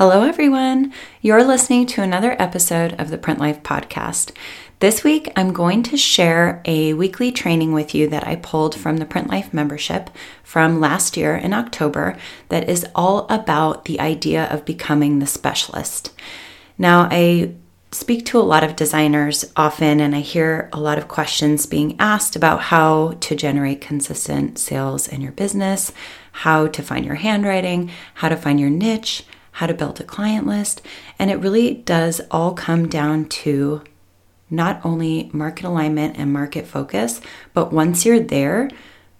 Hello, everyone. You're listening to another episode of the Print Life Podcast. This week, I'm going to share a weekly training with you that I pulled from the Print Life membership from last year in October that is all about the idea of becoming the specialist. Now, I speak to a lot of designers often, and I hear a lot of questions being asked about how to generate consistent sales in your business, how to find your handwriting, how to find your niche how to build a client list. And it really does all come down to not only market alignment and market focus, but once you're there,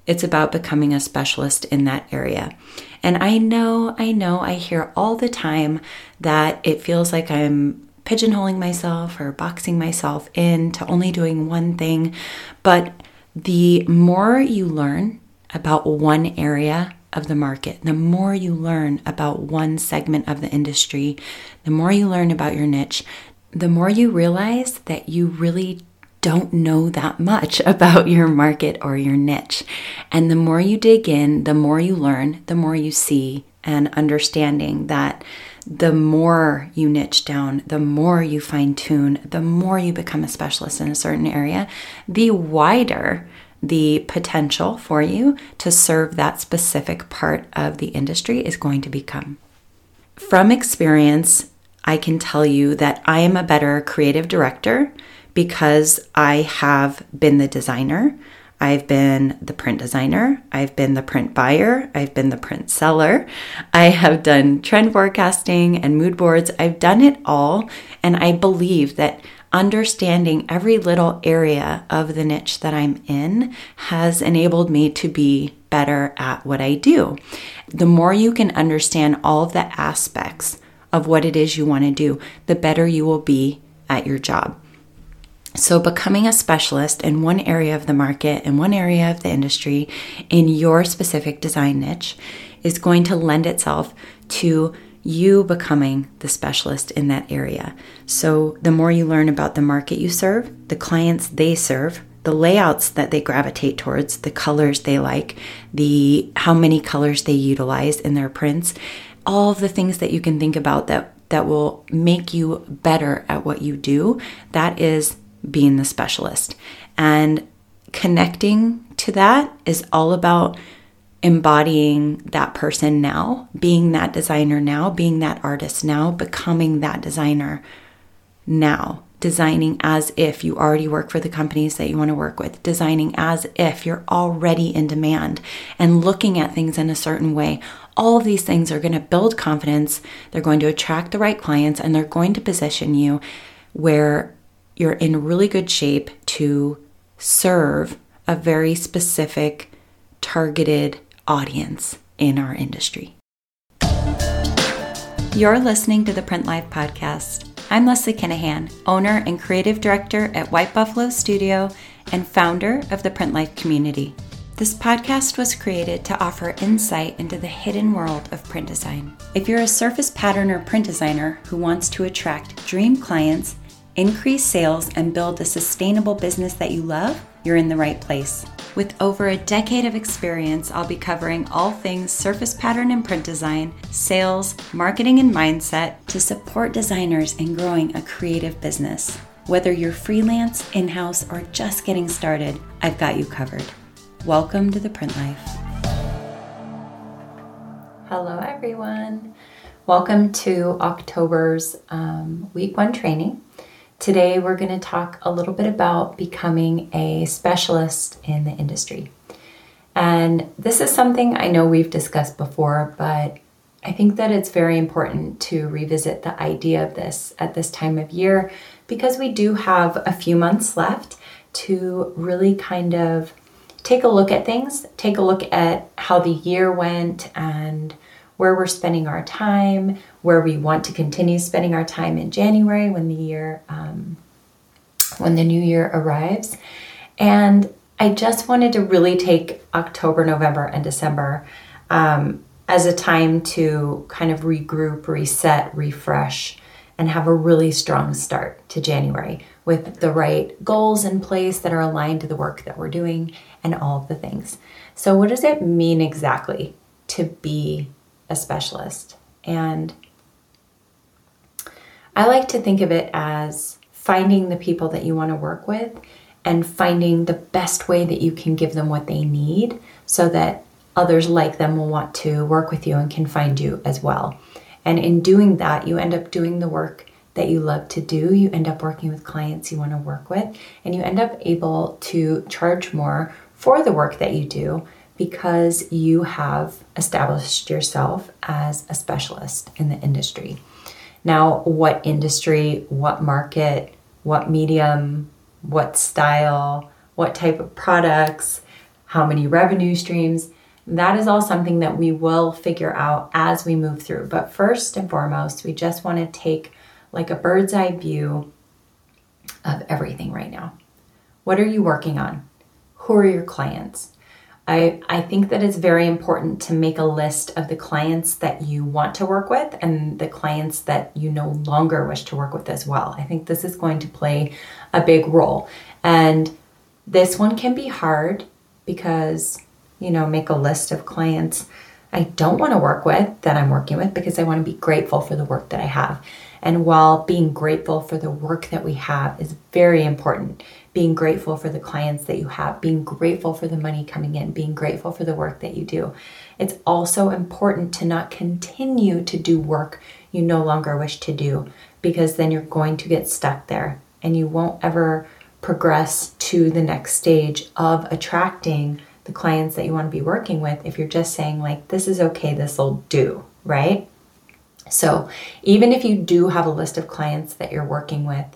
it's about becoming a specialist in that area. And I know, I know, I hear all the time that it feels like I'm pigeonholing myself or boxing myself into only doing one thing. But the more you learn about one area of the market, the more you learn about one segment of the industry, the more you learn about your niche, the more you realize that you really don't know that much about your market or your niche. And the more you dig in, the more you learn, the more you see, and understanding that the more you niche down, the more you fine tune, the more you become a specialist in a certain area, the wider the potential for you to serve that specific part of the industry is going to become. From experience, I can tell you that I am a better creative director because I have been the designer. I've been the print designer. I've been the print buyer. I've been the print seller. I have done trend forecasting and mood boards. I've done it all. And I believe that understanding every little area of the niche that I'm in has enabled me to be better at what I do. The more you can understand all of the aspects of what it is you want to do, the better you will be at your job. So, becoming a specialist in one area of the market, in one area of the industry, in your specific design niche, is going to lend itself to you becoming the specialist in that area. So, the more you learn about the market you serve, the clients they serve, the layouts that they gravitate towards, the colors they like, the how many colors they utilize in their prints, all of the things that you can think about that that will make you better at what you do, that is being the specialist. And connecting to that is all about embodying that person now, being that designer now, being that artist now, becoming that designer now, designing as if you already work for the companies that you want to work with, designing as if you're already in demand, and looking at things in a certain way. All of these things are going to build confidence, they're going to attract the right clients, and they're going to position you where you're in really good shape to serve a very specific, targeted audience in our industry. You're listening to the Print Life Podcast. I'm Leslie Kenahan, owner and creative director at White Buffalo Studio and founder of the Print Life community. This podcast was created to offer insight into the hidden world of print design. If you're a surface pattern or print designer who wants to attract dream clients, increase sales, and build a sustainable business that you love, you're in the right place. With over a decade of experience, I'll be covering all things surface pattern and print design, sales, marketing, and mindset to support designers in growing a creative business. Whether you're freelance, in house, or just getting started, I've got you covered. Welcome to the Print Life. Hello, everyone. Welcome to October's um, week one training. Today, we're going to talk a little bit about becoming a specialist in the industry. And this is something I know we've discussed before, but I think that it's very important to revisit the idea of this at this time of year because we do have a few months left to really kind of take a look at things, take a look at how the year went and where we're spending our time, where we want to continue spending our time in January when the year um, when the new year arrives. And I just wanted to really take October, November, and December um, as a time to kind of regroup, reset, refresh, and have a really strong start to January with the right goals in place that are aligned to the work that we're doing and all of the things. So, what does it mean exactly to be a specialist. And I like to think of it as finding the people that you want to work with and finding the best way that you can give them what they need so that others like them will want to work with you and can find you as well. And in doing that, you end up doing the work that you love to do. You end up working with clients you want to work with, and you end up able to charge more for the work that you do because you have established yourself as a specialist in the industry. Now, what industry, what market, what medium, what style, what type of products, how many revenue streams, that is all something that we will figure out as we move through. But first and foremost, we just want to take like a bird's eye view of everything right now. What are you working on? Who are your clients? I, I think that it's very important to make a list of the clients that you want to work with and the clients that you no longer wish to work with as well. I think this is going to play a big role. And this one can be hard because, you know, make a list of clients I don't want to work with that I'm working with because I want to be grateful for the work that I have. And while being grateful for the work that we have is very important, being grateful for the clients that you have, being grateful for the money coming in, being grateful for the work that you do, it's also important to not continue to do work you no longer wish to do because then you're going to get stuck there and you won't ever progress to the next stage of attracting the clients that you want to be working with if you're just saying like this is okay this will do right so, even if you do have a list of clients that you're working with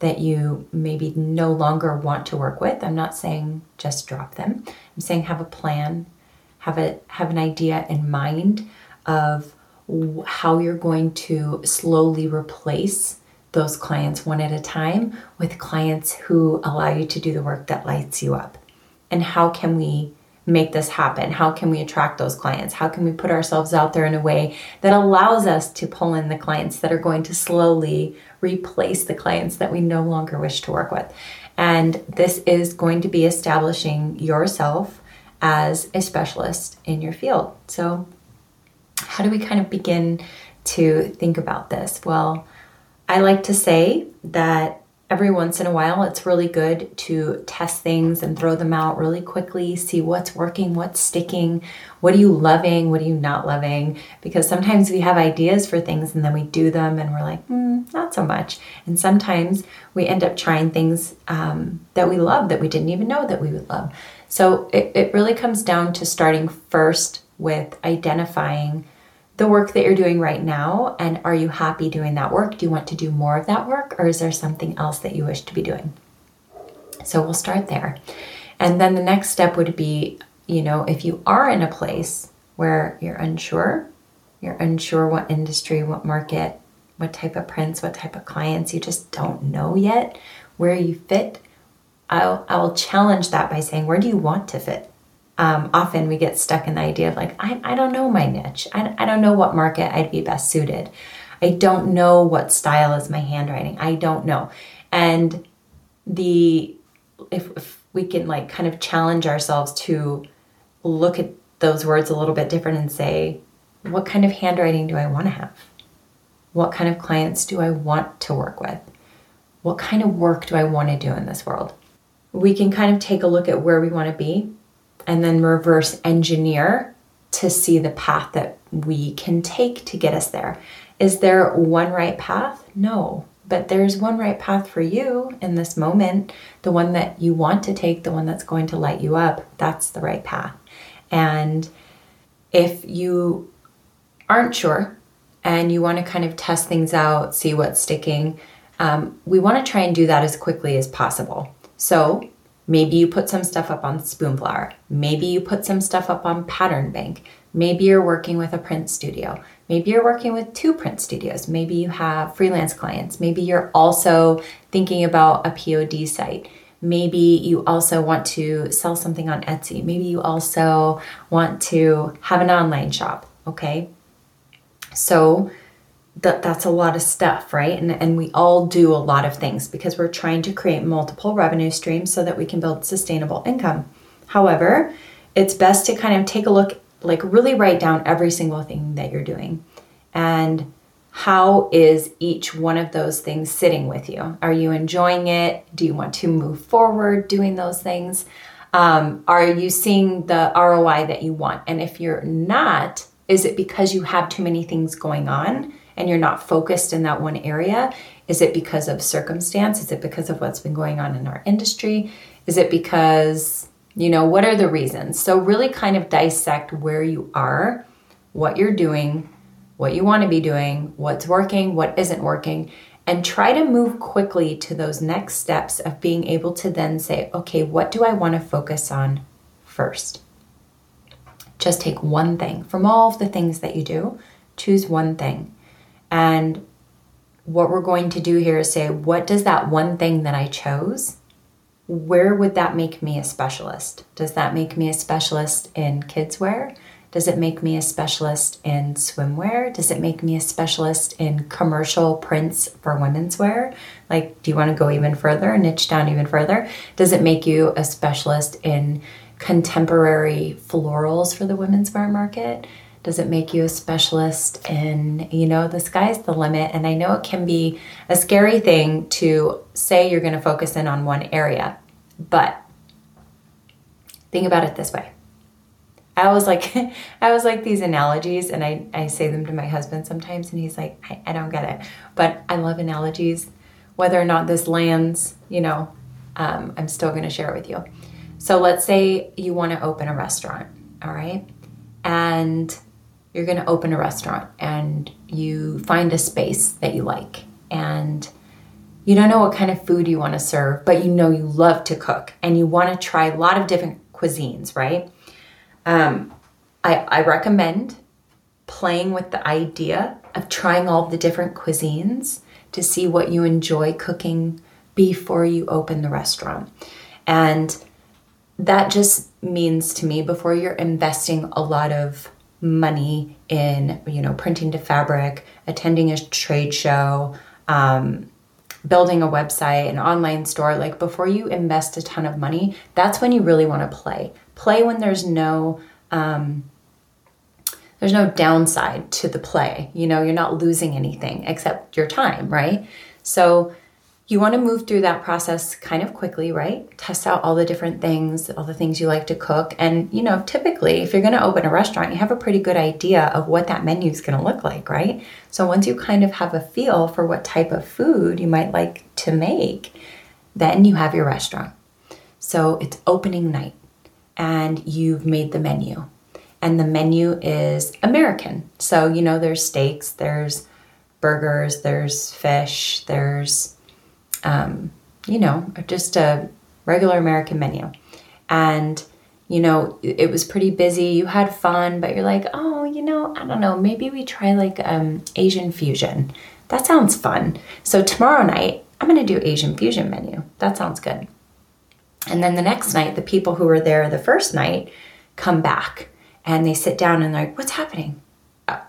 that you maybe no longer want to work with, I'm not saying just drop them. I'm saying have a plan, have a have an idea in mind of how you're going to slowly replace those clients one at a time with clients who allow you to do the work that lights you up. And how can we make this happen? How can we attract those clients? How can we put ourselves out there in a way that allows us to pull in the clients that are going to slowly replace the clients that we no longer wish to work with? And this is going to be establishing yourself as a specialist in your field. So, how do we kind of begin to think about this? Well, I like to say that every once in a while, it's really good to test things and throw them out really quickly, see what's working, what's sticking, what are you loving, what are you not loving. Because sometimes we have ideas for things and then we do them and we're like, mm, not so much. And sometimes we end up trying things um, that we love that we didn't even know that we would love. So it, it really comes down to starting first with identifying the work that you're doing right now and are you happy doing that work? Do you want to do more of that work or is there something else that you wish to be doing? So we'll start there. And then the next step would be, you know, if you are in a place where you're unsure, you're unsure what industry, what market, what type of prints, what type of clients, you just don't know yet where you fit. I'll, I'll challenge that by saying, where do you want to fit? Um, often we get stuck in the idea of like, I, I don't know my niche. I, I don't know what market I'd be best suited. I don't know what style is my handwriting. I don't know. And the, if, if we can like kind of challenge ourselves to look at those words a little bit different and say, what kind of handwriting do I want to have? What kind of clients do I want to work with? What kind of work do I want to do in this world? We can kind of take a look at where we want to be and then reverse engineer to see the path that we can take to get us there. Is there one right path? No, but there's one right path for you in this moment. The one that you want to take, the one that's going to light you up, that's the right path. And if you aren't sure and you want to kind of test things out, see what's sticking, um, we want to try and do that as quickly as possible. So Maybe you put some stuff up on Spoonflower. Maybe you put some stuff up on Pattern Bank. Maybe you're working with a print studio. Maybe you're working with two print studios. Maybe you have freelance clients. Maybe you're also thinking about a POD site. Maybe you also want to sell something on Etsy. Maybe you also want to have an online shop. Okay. So, that that's a lot of stuff, right? And and we all do a lot of things because we're trying to create multiple revenue streams so that we can build sustainable income. However, it's best to kind of take a look like really write down every single thing that you're doing. And how is each one of those things sitting with you? Are you enjoying it? Do you want to move forward doing those things? Um, are you seeing the ROI that you want? And if you're not, is it because you have too many things going on and you're not focused in that one area? Is it because of circumstance? Is it because of what's been going on in our industry? Is it because, you know, what are the reasons? So, really kind of dissect where you are, what you're doing, what you want to be doing, what's working, what isn't working, and try to move quickly to those next steps of being able to then say, okay, what do I want to focus on first? Just take one thing from all of the things that you do, choose one thing. And what we're going to do here is say, what does that one thing that I chose? Where would that make me a specialist? Does that make me a specialist in kids wear? Does it make me a specialist in swimwear? Does it make me a specialist in commercial prints for women's wear? Like, do you want to go even further, niche down even further? Does it make you a specialist in contemporary florals for the women's wear market? Does it make you a specialist in, you know, the sky's the limit? And I know it can be a scary thing to say you're going to focus in on one area, but think about it this way I always like I always like these analogies and I, I say them to my husband sometimes and he's like, I, I don't get it. But I love analogies. Whether or not this lands, you know, um, I'm still gonna share it with you. So let's say you want to open a restaurant, all right? And you're gonna open a restaurant and you find a space that you like and you don't know what kind of food you want to serve, but you know you love to cook and you want to try a lot of different cuisines, right? Um, I, I recommend playing with the idea of trying all the different cuisines to see what you enjoy cooking before you open the restaurant. And that just means to me before you're investing a lot of money in, you know, printing to fabric, attending a trade show, um, building a website, an online store, like before you invest a ton of money, that's when you really want to play. Play when there's no um, there's no downside to the play. You know, you're not losing anything except your time, right? So you want to move through that process kind of quickly, right? Test out all the different things, all the things you like to cook. And, you know, typically, if you're going to open a restaurant, you have a pretty good idea of what that menu is going to look like, right? So once you kind of have a feel for what type of food you might like to make, then you have your restaurant. So it's opening night and you've made the menu. And the menu is American. So, you know, there's steaks, there's burgers, there's fish, there's, um, you know, just a regular American menu. And, you know, it was pretty busy. You had fun, but you're like, oh, you know, I don't know, maybe we try like um, Asian fusion. That sounds fun. So tomorrow night, I'm going to do Asian fusion menu. That sounds good. And then the next night, the people who were there the first night come back and they sit down and they're like, "What's happening? Uh,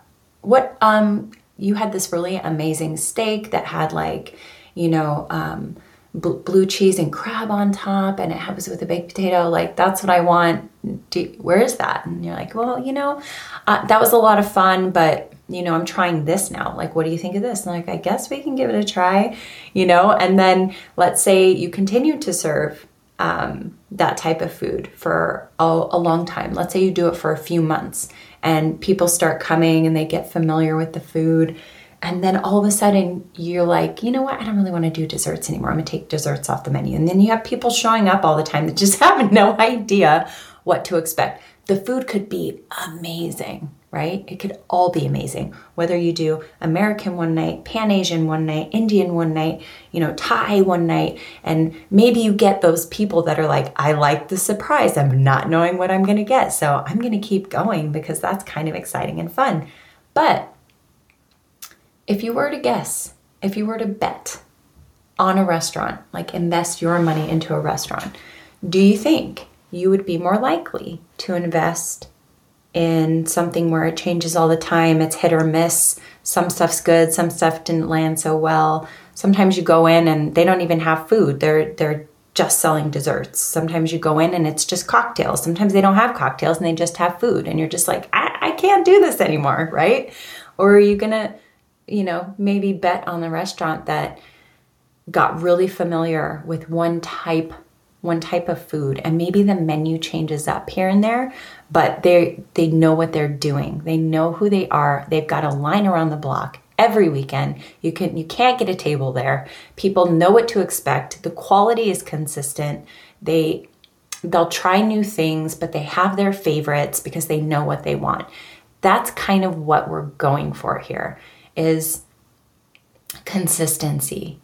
what um you had this really amazing steak that had like, you know, um, blue cheese and crab on top, and it happens with a baked potato. Like that's what I want. Do, where is that? And you're like, well, you know, uh, that was a lot of fun, but you know, I'm trying this now. Like, what do you think of this? And like, I guess we can give it a try, you know. And then let's say you continue to serve um, that type of food for a, a long time. Let's say you do it for a few months and people start coming and they get familiar with the food. And then all of a sudden you're like, you know what? I don't really want to do desserts anymore. I'm going to take desserts off the menu. And then you have people showing up all the time that just have no idea what to expect. The food could be amazing, right? It could all be amazing. Whether you do American one night, Pan Asian one night, Indian one night, you know, Thai one night, and maybe you get those people that are like, I like the surprise. I'm not knowing what I'm going to get. So I'm going to keep going because that's kind of exciting and fun. But if you were to guess, if you were to bet on a restaurant, like invest your money into a restaurant, do you think you would be more likely to invest in something where it changes all the time. It's hit or miss. Some stuff's good, some stuff didn't land so well. Sometimes you go in and they don't even have food. They're they're just selling desserts. Sometimes you go in and it's just cocktails. Sometimes they don't have cocktails and they just have food and you're just like, I, I can't do this anymore, right? Or are you gonna you know, maybe bet on the restaurant that got really familiar with one type one type of food. And maybe the menu changes up here and there but they they know what they're doing. They know who they are. They've got a line around the block every weekend. You can you can't get a table there. People know what to expect. The quality is consistent. They they'll try new things but they have their favorites because they know what they want. That's kind of what we're going for here is consistency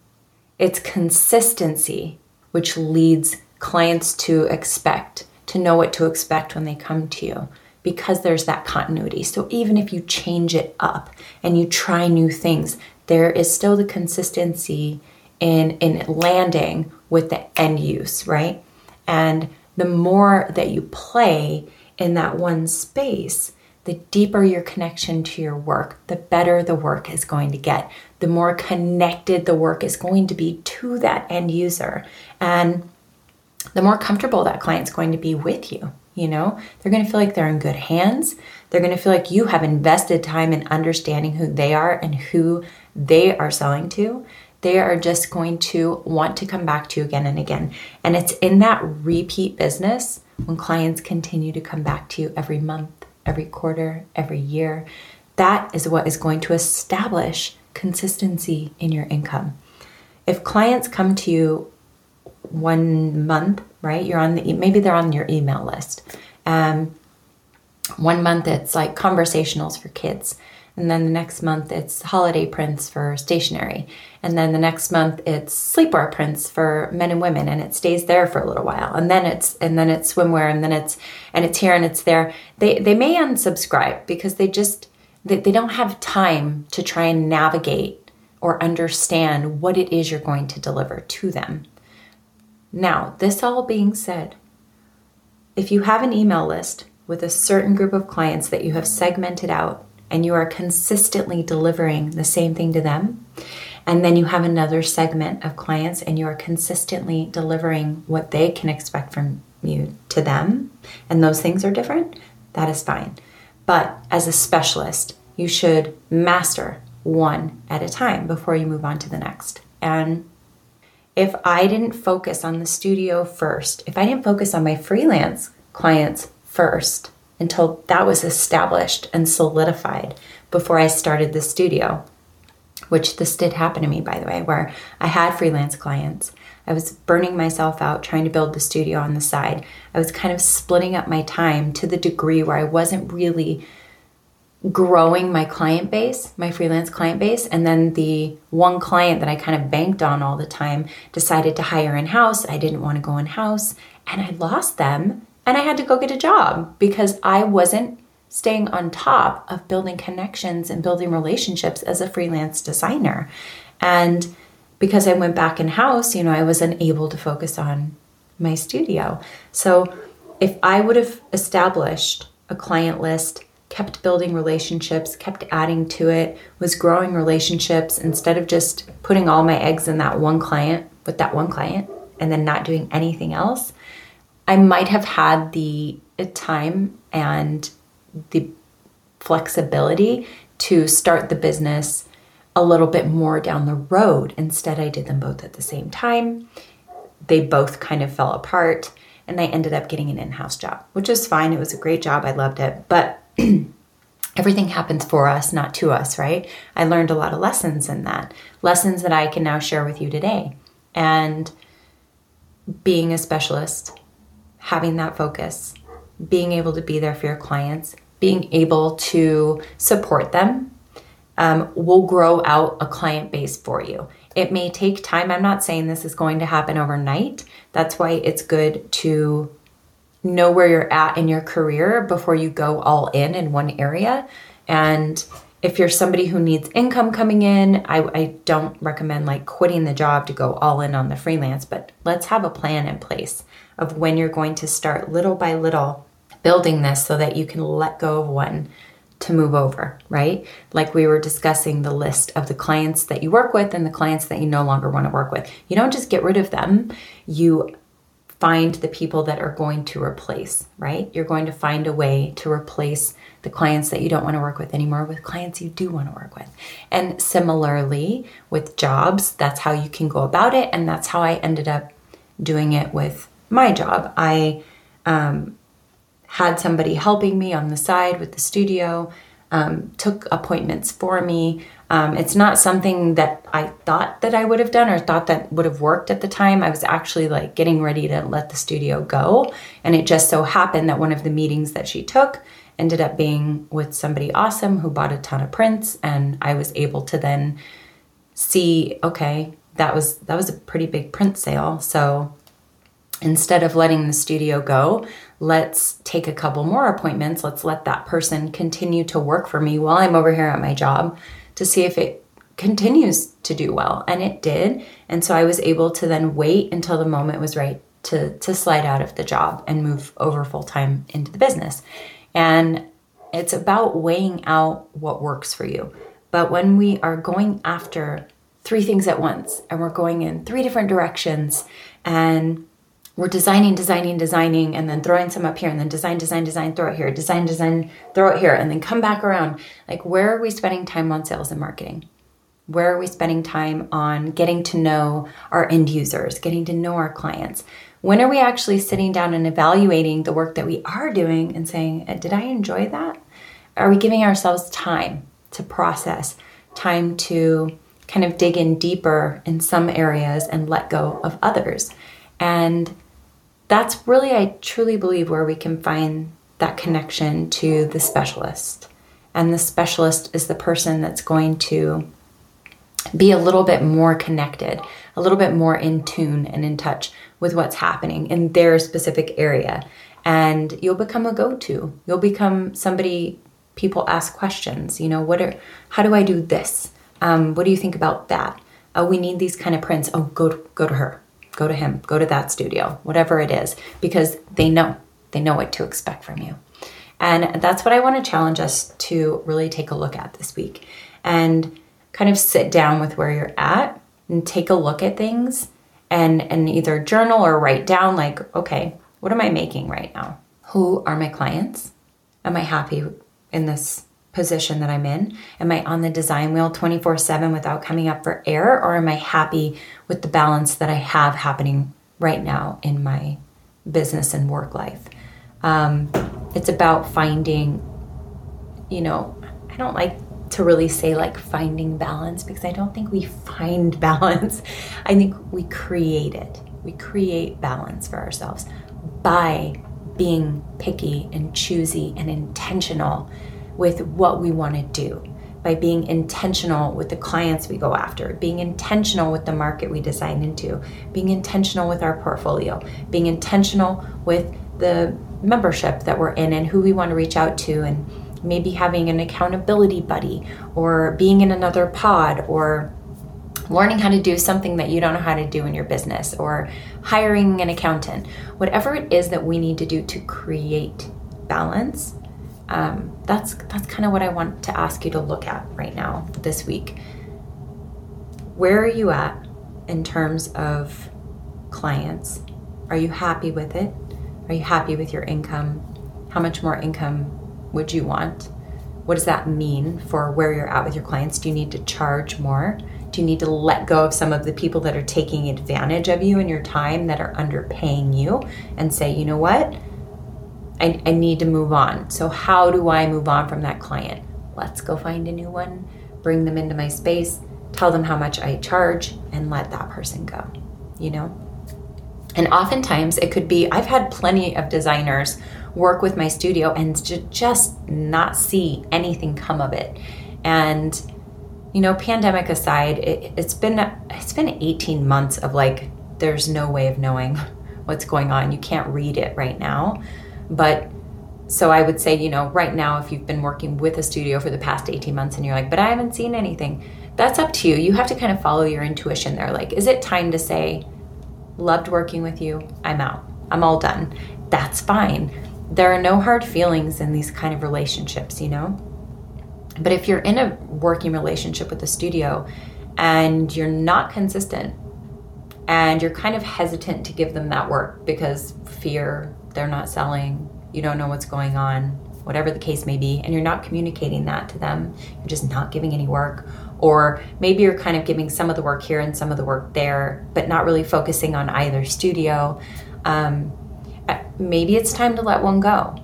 it's consistency which leads clients to expect, to know what to expect when they come to you because there's that continuity. So even if you change it up and you try new things, there is still the consistency in in landing with the end use, right? And the more that you play in that one space, the deeper your connection to your work, the better the work is going to get, the more connected the work is going to be to that end user. And the more comfortable that client's going to be with you. You know, they're going to feel like they're in good hands. They're going to feel like you have invested time in understanding who they are and who they are selling to. They are just going to want to come back to you again and again. And it's in that repeat business when clients continue to come back to you every month, every quarter, every year. That is what is going to establish consistency in your income. If clients come to you one month, right? You're on the maybe they're on your email list. Um, one month it's like conversationals for kids, and then the next month it's holiday prints for stationery, and then the next month it's sleepwear prints for men and women, and it stays there for a little while, and then it's and then it's swimwear, and then it's and it's here and it's there. They they may unsubscribe because they just they, they don't have time to try and navigate or understand what it is you're going to deliver to them. Now, this all being said, if you have an email list with a certain group of clients that you have segmented out and you are consistently delivering the same thing to them, and then you have another segment of clients and you are consistently delivering what they can expect from you to them, and those things are different, that is fine. But as a specialist, you should master one at a time before you move on to the next. And if I didn't focus on the studio first, if I didn't focus on my freelance clients first until that was established and solidified before I started the studio, which this did happen to me, by the way, where I had freelance clients. I was burning myself out trying to build the studio on the side. I was kind of splitting up my time to the degree where I wasn't really growing my client base, my freelance client base, and then the one client that I kind of banked on all the time decided to hire in house. I didn't want to go in house and I lost them and I had to go get a job because I wasn't staying on top of building connections and building relationships as a freelance designer. And because I went back in house, you know, I wasn't able to focus on my studio. So if I would have established a client list kept building relationships, kept adding to it, was growing relationships instead of just putting all my eggs in that one client with that one client and then not doing anything else, I might have had the time and the flexibility to start the business a little bit more down the road. Instead, I did them both at the same time. They both kind of fell apart and I ended up getting an in house job, which was fine. It was a great job. I loved it. But everything happens for us, not to us, right? I learned a lot of lessons in that, lessons that I can now share with you today. And being a specialist, having that focus, being able to be there for your clients, being able to support them um, will grow out a client base for you. It may take time. I'm not saying this is going to happen overnight. That's why it's good to know where you're at in your career before you go all in in one area. And if you're somebody who needs income coming in, I, I, don't recommend like quitting the job to go all in on the freelance, but let's have a plan in place of when you're going to start little by little building this so that you can let go of one to move over, right? Like we were discussing the list of the clients that you work with and the clients that you no longer want to work with. You don't just get rid of them, you find the people that are going to replace, right? You're going to find a way to replace the clients that you don't want to work with anymore with clients you do want to work with. And similarly with jobs, that's how you can go about it. And that's how I ended up doing it with my job. I um, had somebody helping me on the side with the studio, um, took appointments for me. Um, it's not something that I thought that I would have done or thought that would have worked at the time. I was actually like getting ready to let the studio go. And it just so happened that one of the meetings that she took ended up being with somebody awesome who bought a ton of prints and I was able to then see okay that was that was a pretty big print sale so instead of letting the studio go let's take a couple more appointments. Let's let that person continue to work for me while I'm over here at my job to see if it continues to do well. And it did. And so I was able to then wait until the moment was right to to slide out of the job and move over full time into the business. And it's about weighing out what works for you. But when we are going after three things at once and we're going in three different directions and we're designing, designing, designing, and then throwing some up here, and then design, design, design, throw it here, design, design, throw it here, and then come back around. Like, where are we spending time on sales and marketing? Where are we spending time on getting to know our end users, getting to know our clients? When are we actually sitting down and evaluating the work that we are doing and saying, uh, Did I enjoy that? Are we giving ourselves time to process, time to kind of dig in deeper in some areas and let go of others? And that's really, I truly believe, where we can find that connection to the specialist. And the specialist is the person that's going to be a little bit more connected, a little bit more in tune and in touch with what's happening in their specific area. And you'll become a go to. You'll become somebody people ask questions. You know, what are, how do I do this? Um, what do you think about that? Oh, we need these kind of prints. Oh, go to, go to her, go to him, go to that studio, whatever it is, because they know, they know what to expect from you. And that's what I want to challenge us to really take a look at this week. And kind of sit down with where you're at and take a look at things and and either journal or write down like okay what am i making right now? Who are my clients? Am i happy in this position that i'm in am i on the design wheel 24 7 without coming up for air or am i happy with the balance that i have happening right now in my business and work life um, it's about finding you know i don't like to really say like finding balance because I don't think we find balance. I think we create it. We create balance for ourselves by being picky and choosy and intentional with what we want to do, by being intentional with the clients we go after, being intentional with the market we design into, being intentional with our portfolio, being intentional with the membership that we're in and who we want to reach out to and maybe having an accountability buddy or being in another pod or learning how to do something that you don't know how to do in your business or hiring an accountant. Whatever it is that we need to do to create balance um, that's that's kind of what i want to ask you to look at right now this week where are you at in terms of clients are you happy with it are you happy with your income how much more income would you want? What does that mean for where you're at with your clients? Do you need to charge more? Do you need to let go of some of the people that are taking advantage of you and your time that are underpaying you and say, you know what? I, I need to move on. So, how do I move on from that client? Let's go find a new one, bring them into my space, tell them how much I charge, and let that person go, you know? And oftentimes it could be, I've had plenty of designers work with my studio and just not see anything come of it. And you know, pandemic aside, it, it's been it's been 18 months of like there's no way of knowing what's going on. You can't read it right now. But so I would say, you know, right now if you've been working with a studio for the past 18 months and you're like, "But I haven't seen anything." That's up to you. You have to kind of follow your intuition there. Like, is it time to say, "Loved working with you. I'm out. I'm all done." That's fine there are no hard feelings in these kind of relationships, you know? But if you're in a working relationship with the studio and you're not consistent and you're kind of hesitant to give them that work because fear, they're not selling, you don't know what's going on, whatever the case may be, and you're not communicating that to them, you're just not giving any work. Or maybe you're kind of giving some of the work here and some of the work there, but not really focusing on either studio. Um, maybe it's time to let one go.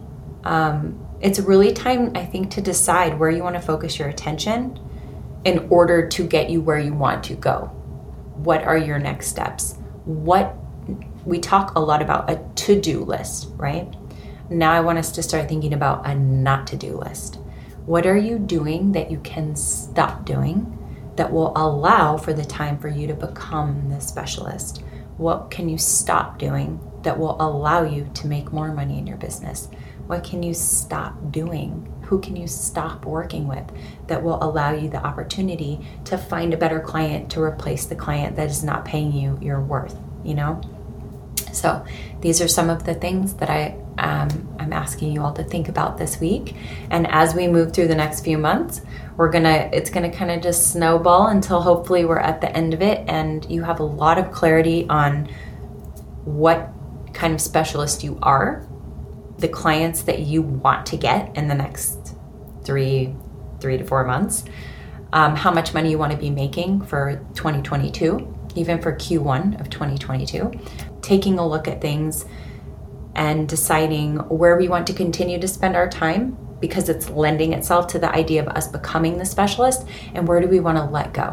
Um, it's really time, I think, to decide where you want to focus your attention in order to get you where you want to go. What are your next steps? What we talk a lot about a to do list, right? Now I want us to start thinking about a not to do list. What are you doing that you can stop doing that will allow for the time for you to become the specialist? What can you stop doing that will allow you to make more money in your business? What can you stop doing? Who can you stop working with that will allow you the opportunity to find a better client to replace the client that is not paying you your worth, you know? So, these are some of the things that I um, I'm asking you all to think about this week. And as we move through the next few months, we're gonna it's gonna kind of just snowball until hopefully we're at the end of it and you have a lot of clarity on what kind of specialist you are the clients that you want to get in the next three three to four months um, how much money you want to be making for 2022 even for q1 of 2022 taking a look at things and deciding where we want to continue to spend our time because it's lending itself to the idea of us becoming the specialist and where do we want to let go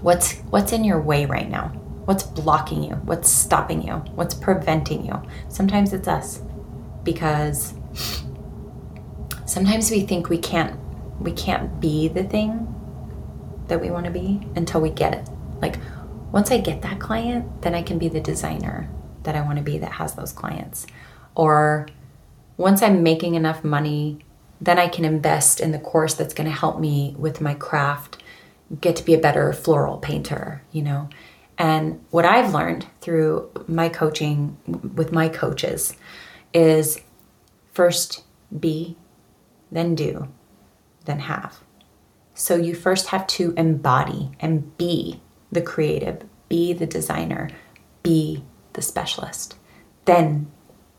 what's what's in your way right now What's blocking you? What's stopping you? What's preventing you? Sometimes it's us because sometimes we think we can't we can't be the thing that we want to be until we get it. Like once I get that client, then I can be the designer that I want to be that has those clients. Or once I'm making enough money, then I can invest in the course that's going to help me with my craft get to be a better floral painter, you know. And what I've learned through my coaching with my coaches is first be, then do, then have. So you first have to embody and be the creative, be the designer, be the specialist. Then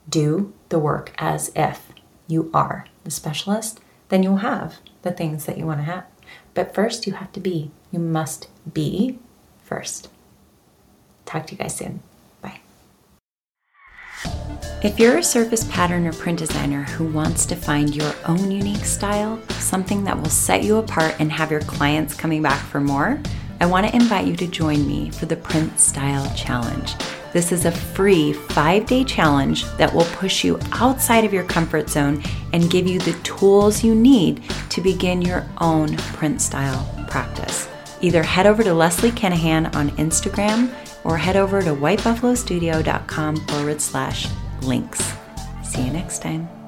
do the work as if you are the specialist. Then you'll have the things that you want to have. But first, you have to be. You must be first. Talk to you guys soon. Bye. If you're a surface pattern or print designer who wants to find your own unique style, something that will set you apart and have your clients coming back for more, I want to invite you to join me for the Print Style Challenge. This is a free five day challenge that will push you outside of your comfort zone and give you the tools you need to begin your own print style practice. Either head over to Leslie Kenahan on Instagram or head over to whitebuffalostudio.com forward slash links. See you next time.